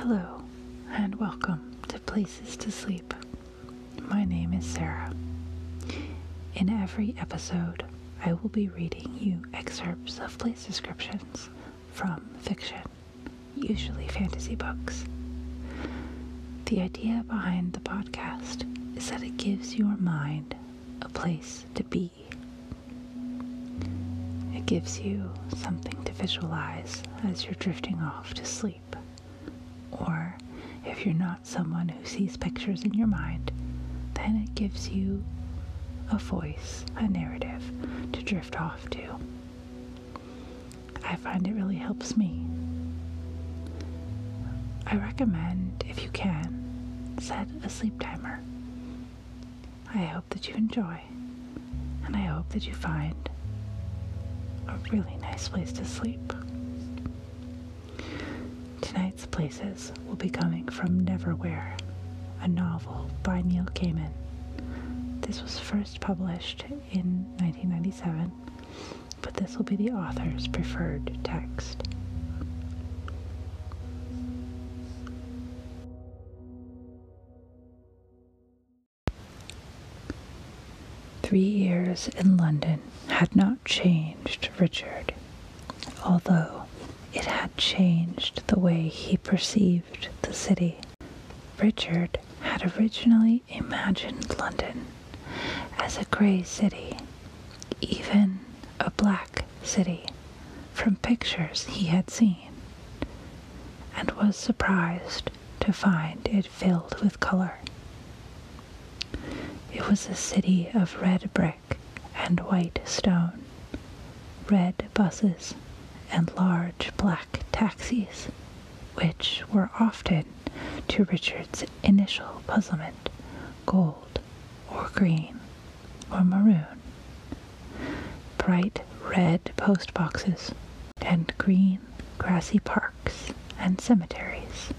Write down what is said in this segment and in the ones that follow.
Hello, and welcome to Places to Sleep. My name is Sarah. In every episode, I will be reading you excerpts of place descriptions from fiction, usually fantasy books. The idea behind the podcast is that it gives your mind a place to be. It gives you something to visualize as you're drifting off to sleep. Or if you're not someone who sees pictures in your mind, then it gives you a voice, a narrative to drift off to. I find it really helps me. I recommend, if you can, set a sleep timer. I hope that you enjoy, and I hope that you find a really nice place to sleep. Places will be coming from Neverwhere, a novel by Neil Gaiman. This was first published in 1997, but this will be the author's preferred text. Three years in London had not changed Richard, although it had changed the way he perceived the city. Richard had originally imagined London as a grey city, even a black city, from pictures he had seen, and was surprised to find it filled with color. It was a city of red brick and white stone, red buses and large black taxis, which were often, to Richard's initial puzzlement, gold or green or maroon, bright red post boxes, and green grassy parks and cemeteries.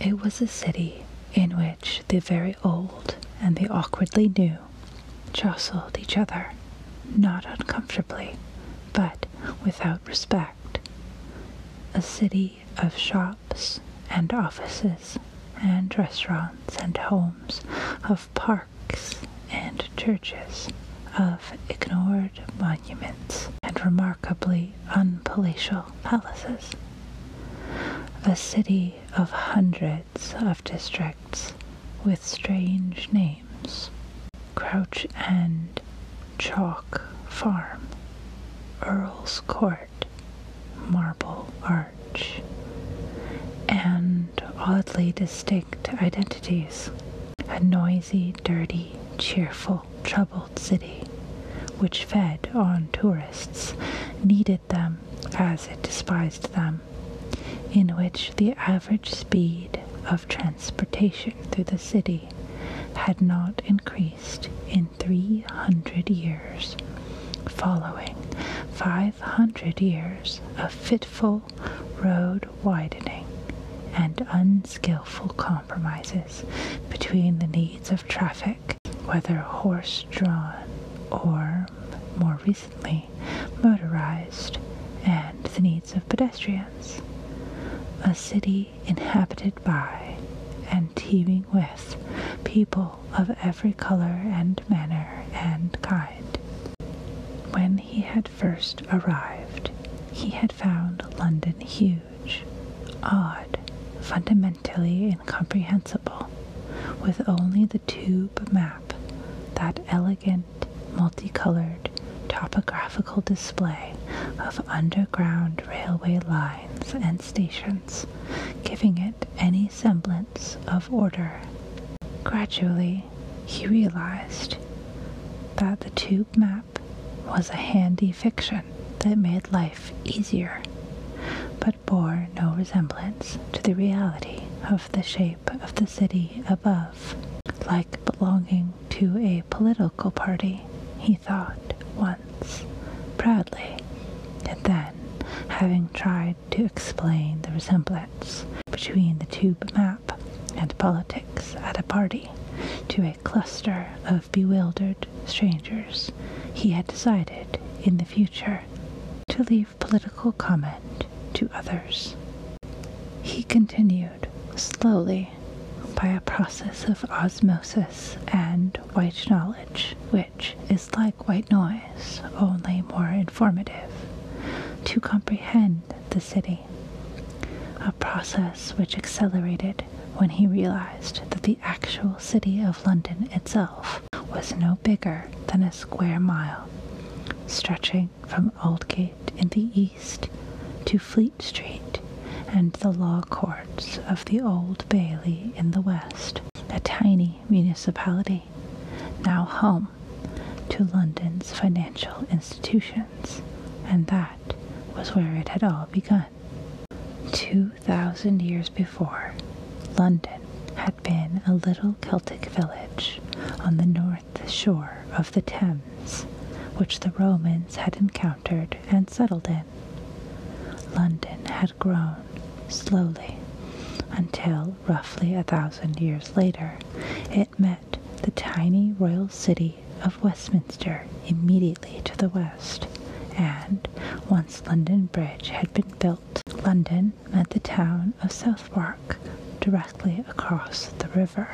It was a city in which the very old and the awkwardly new jostled each other, not uncomfortably, without respect. A city of shops and offices and restaurants and homes, of parks and churches, of ignored monuments and remarkably unpalatial palaces. A city of hundreds of districts with strange names Crouch End, Chalk Farm, Earl's Court, Marble Arch, and oddly distinct identities. A noisy, dirty, cheerful, troubled city which fed on tourists, needed them as it despised them, in which the average speed of transportation through the city had not increased in 300 years, following 500 years of fitful road widening and unskillful compromises between the needs of traffic, whether horse drawn or, more recently, motorized, and the needs of pedestrians. A city inhabited by and teeming with people of every color and manner and kind. When he had first arrived, he had found London huge, odd, fundamentally incomprehensible, with only the tube map, that elegant, multicolored, topographical display of underground railway lines and stations, giving it any semblance of order. Gradually, he realized that the tube map was a handy fiction that made life easier, but bore no resemblance to the reality of the shape of the city above, like belonging to a political party, he thought once, proudly, and then, having tried to explain the resemblance between the tube map and politics at a party to a cluster of bewildered strangers, he had decided in the future to leave political comment to others. He continued slowly by a process of osmosis and white knowledge, which is like white noise, only more informative, to comprehend the city. A process which accelerated when he realized that the actual city of London itself was no bigger than a square mile, stretching from Aldgate in the east to Fleet Street and the law courts of the Old Bailey in the west, a tiny municipality, now home to London's financial institutions, and that was where it had all begun. Two thousand years before, London had been a little Celtic village on the north shore of the Thames, which the Romans had encountered and settled in. London had grown slowly until, roughly a thousand years later, it met the tiny royal city of Westminster immediately to the west, and once London Bridge had been built, London met the town of Southwark directly across the river,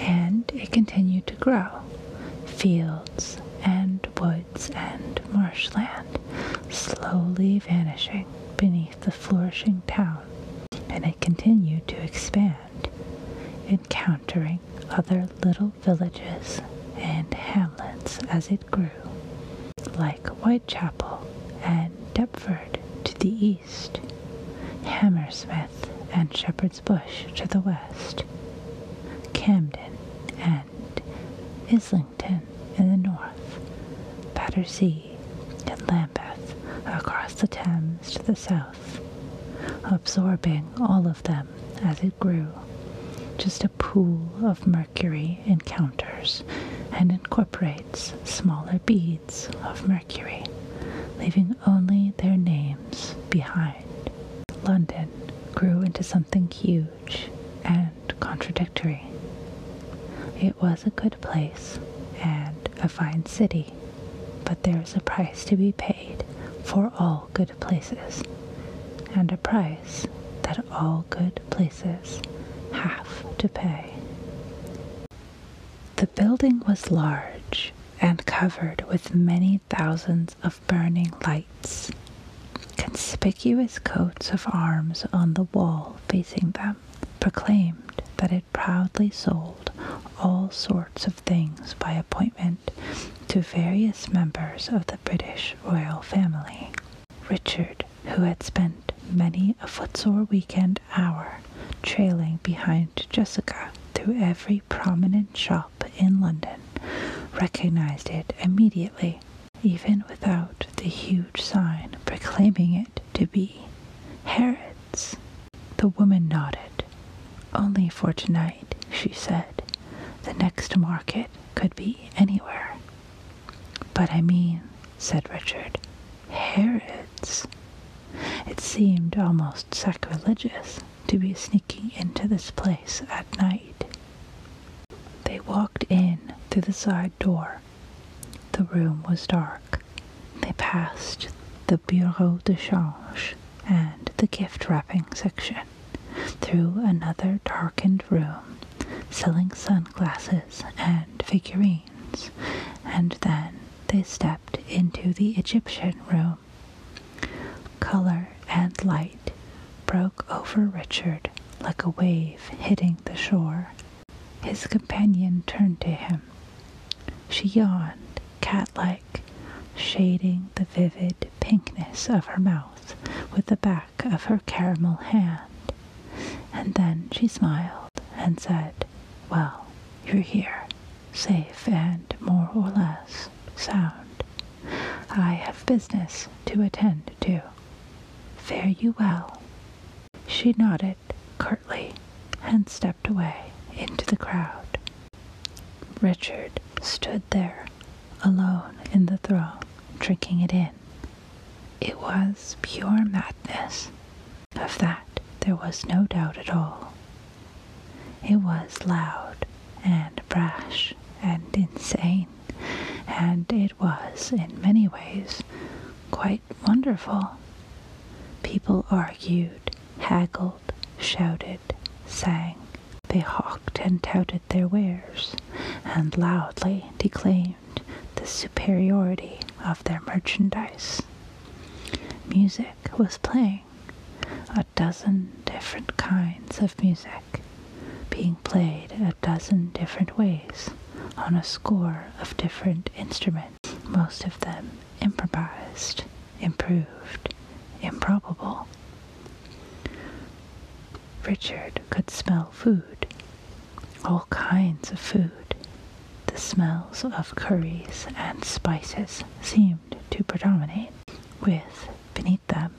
and it continued to grow. Fields and woods and marshland slowly vanishing beneath the flourishing town, and it continued to expand, encountering other little villages and hamlets as it grew, like Whitechapel and Deptford to the east, Hammersmith and Shepherd's Bush to the west, Camden and Islington in the north, Battersea and Lambeth across the Thames to the south, absorbing all of them as it grew, just a pool of mercury encounters and incorporates smaller beads of mercury, leaving only their names behind. London grew into something huge and contradictory. It was a good place and a fine city, but there is a price to be paid for all good places, and a price that all good places have to pay. The building was large and covered with many thousands of burning lights. Conspicuous coats of arms on the wall facing them proclaimed that it proudly sold all sorts of things by appointment to various members of the British royal family. Richard, who had spent many a footsore weekend hour trailing behind Jessica through every prominent shop in London, recognized it immediately, even without the huge sign proclaiming it to be Harrods. The woman nodded. Only for tonight, she said. The next market could be anywhere. But I mean, said Richard, Harrods. It seemed almost sacrilegious to be sneaking into this place at night. They walked in through the side door. The room was dark. They passed the bureau de change and the gift wrapping section, through another darkened room, selling sunglasses and figurines, and then they stepped into the Egyptian room. Color and light broke over Richard like a wave hitting the shore. His companion turned to him. She yawned, cat-like, shading the vivid pinkness of her mouth with the back of her caramel hand. And then she smiled and said, Well, you're here, safe and more or less sound. I have business to attend to. Fare you well. She nodded curtly and stepped away into the crowd. Richard stood there, alone in the throng, drinking it in. It was pure madness. Of that there was no doubt at all. It was loud and brash and insane, and it was, in many ways, quite wonderful. People argued, haggled, shouted, sang, they hawked and touted their wares, and loudly declaimed the superiority of their merchandise. Music was playing, a dozen different kinds of music, being played a dozen different ways on a score of different instruments, most of them improvised, improved, improbable. Richard could smell food, all kinds of food. The smells of curries and spices seemed to predominate, with, beneath them,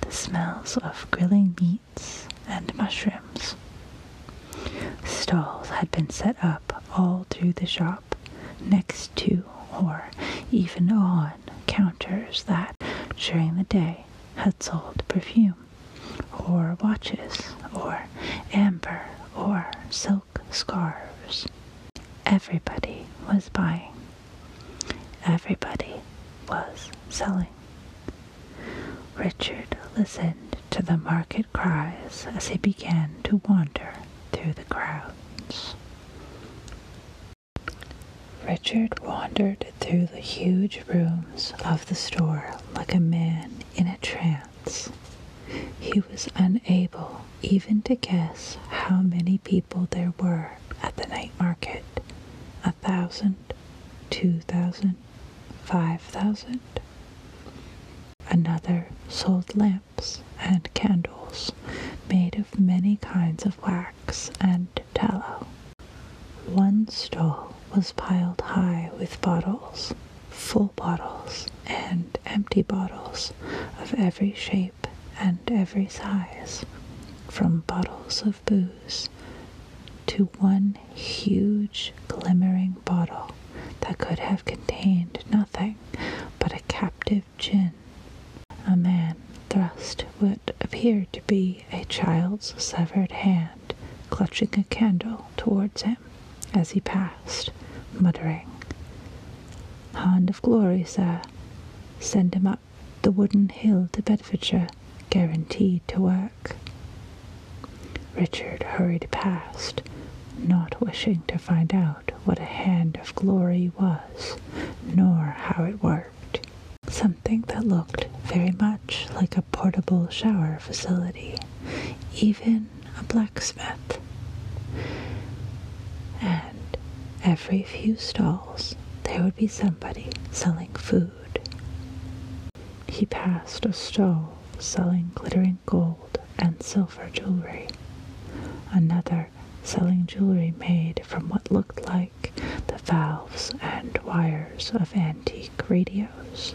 the smells of grilling meats and mushrooms. Stalls had been set up all through the shop, next to or even on counters that, during the day, had sold perfume, or watches, or amber, or silk scarves. Everybody was buying. Everybody was selling. Richard listened to the market cries as he began to wander through the crowds. Richard wandered through the huge rooms of the store like a man in a trance. He was unable even to guess how many people there were at the night market. A thousand, two thousand, five thousand. Another sold lamps and candles made of many kinds of wax and tallow. One stall was piled high with bottles, full bottles and empty bottles of every shape and every size, from bottles of booze to one huge glimmering bottle that could have contained nothing but a captive djinn. A man thrust what appeared to be a child's severed hand, clutching a candle towards him as he passed, muttering, Hand of glory, sir. Send him up the wooden hill to Bedfordshire, guaranteed to work. Richard hurried past, not wishing to find out what a hand of glory was, nor how it worked. Something that looked very much like a portable shower facility, even a blacksmith. And every few stalls there would be somebody selling food. He passed a stall selling glittering gold and silver jewelry, another selling jewelry made from what looked like the valves and wires of antique radios.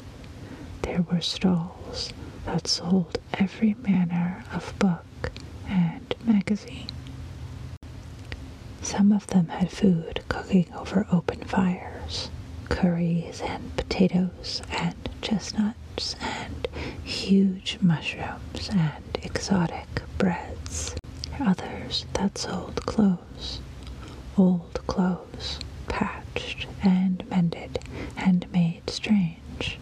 There were stalls that sold every manner of book and magazine. Some of them had food cooking over open fires, curries and potatoes and chestnuts and huge mushrooms and exotic breads. Others that sold clothes, old clothes, patched and mended and made strange.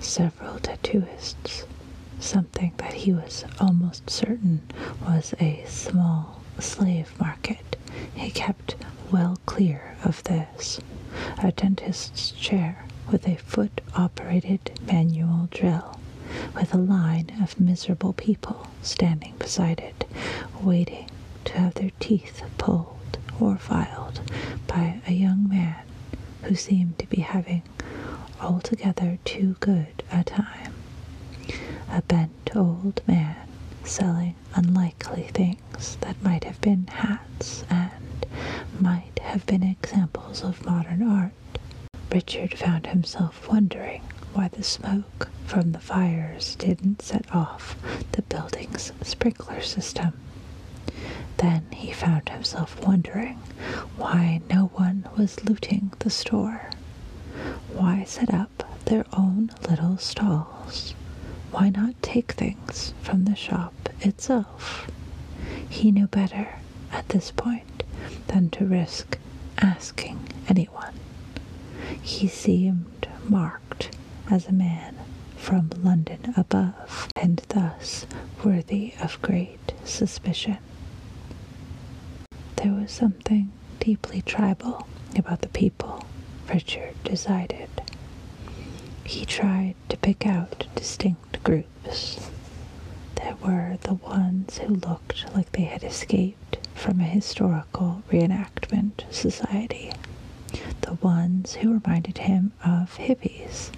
Several tattooists, something that he was almost certain was a small slave market. He kept well clear of this. A dentist's chair with a foot operated manual drill, with a line of miserable people standing beside it, waiting to have their teeth pulled or filed by a young man who seemed to be having altogether too good a time. A bent old man selling unlikely things that might have been hats and might have been examples of modern art. Richard found himself wondering why the smoke from the fires didn't set off the building's sprinkler system. Then he found himself wondering why no one was looting the store. Why set up their own little stalls? Why not take things from the shop itself? He knew better at this point than to risk asking anyone. He seemed marked as a man from London above, and thus worthy of great suspicion. There was something deeply tribal about the people, Richard decided. He tried to pick out distinct groups. There were the ones who looked like they had escaped from a historical reenactment society, the ones who reminded him of hippies,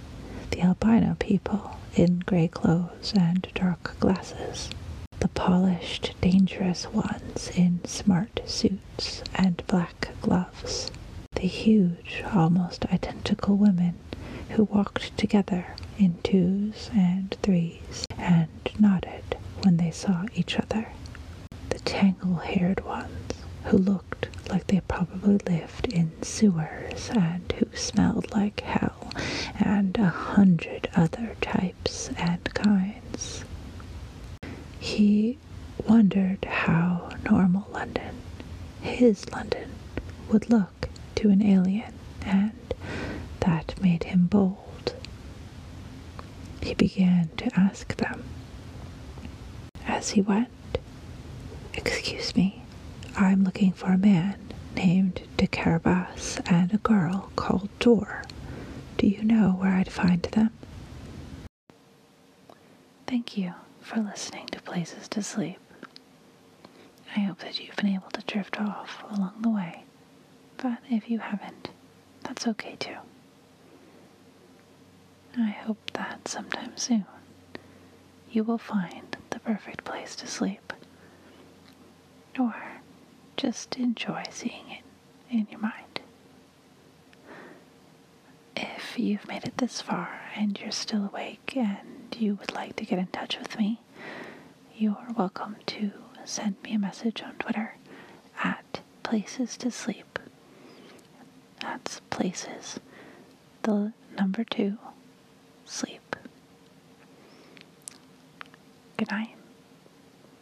the albino people in gray clothes and dark glasses, the polished, dangerous ones in smart suits and black gloves, the huge, almost identical women who walked together in twos and threes and nodded when they saw each other, the tangle haired ones who looked like they probably lived in sewers and who smelled like hell, and a hundred other types and kinds. He wondered how normal London, his London, would look to an alien, and that made him bold. He began to ask them as he went, Excuse me, I'm looking for a man named De Carabas and a girl called Door. Do you know where I'd find them? Thank you for listening to Places to Sleep. I hope that you've been able to drift off along the way, but if you haven't, that's okay too. I hope that sometime soon you will find the perfect place to sleep, or just enjoy seeing it in your mind. If you've made it this far and you're still awake and you would like to get in touch with me, you are welcome to send me a message on Twitter at Places to Sleep. That's Places, the number two, sleep. Good night.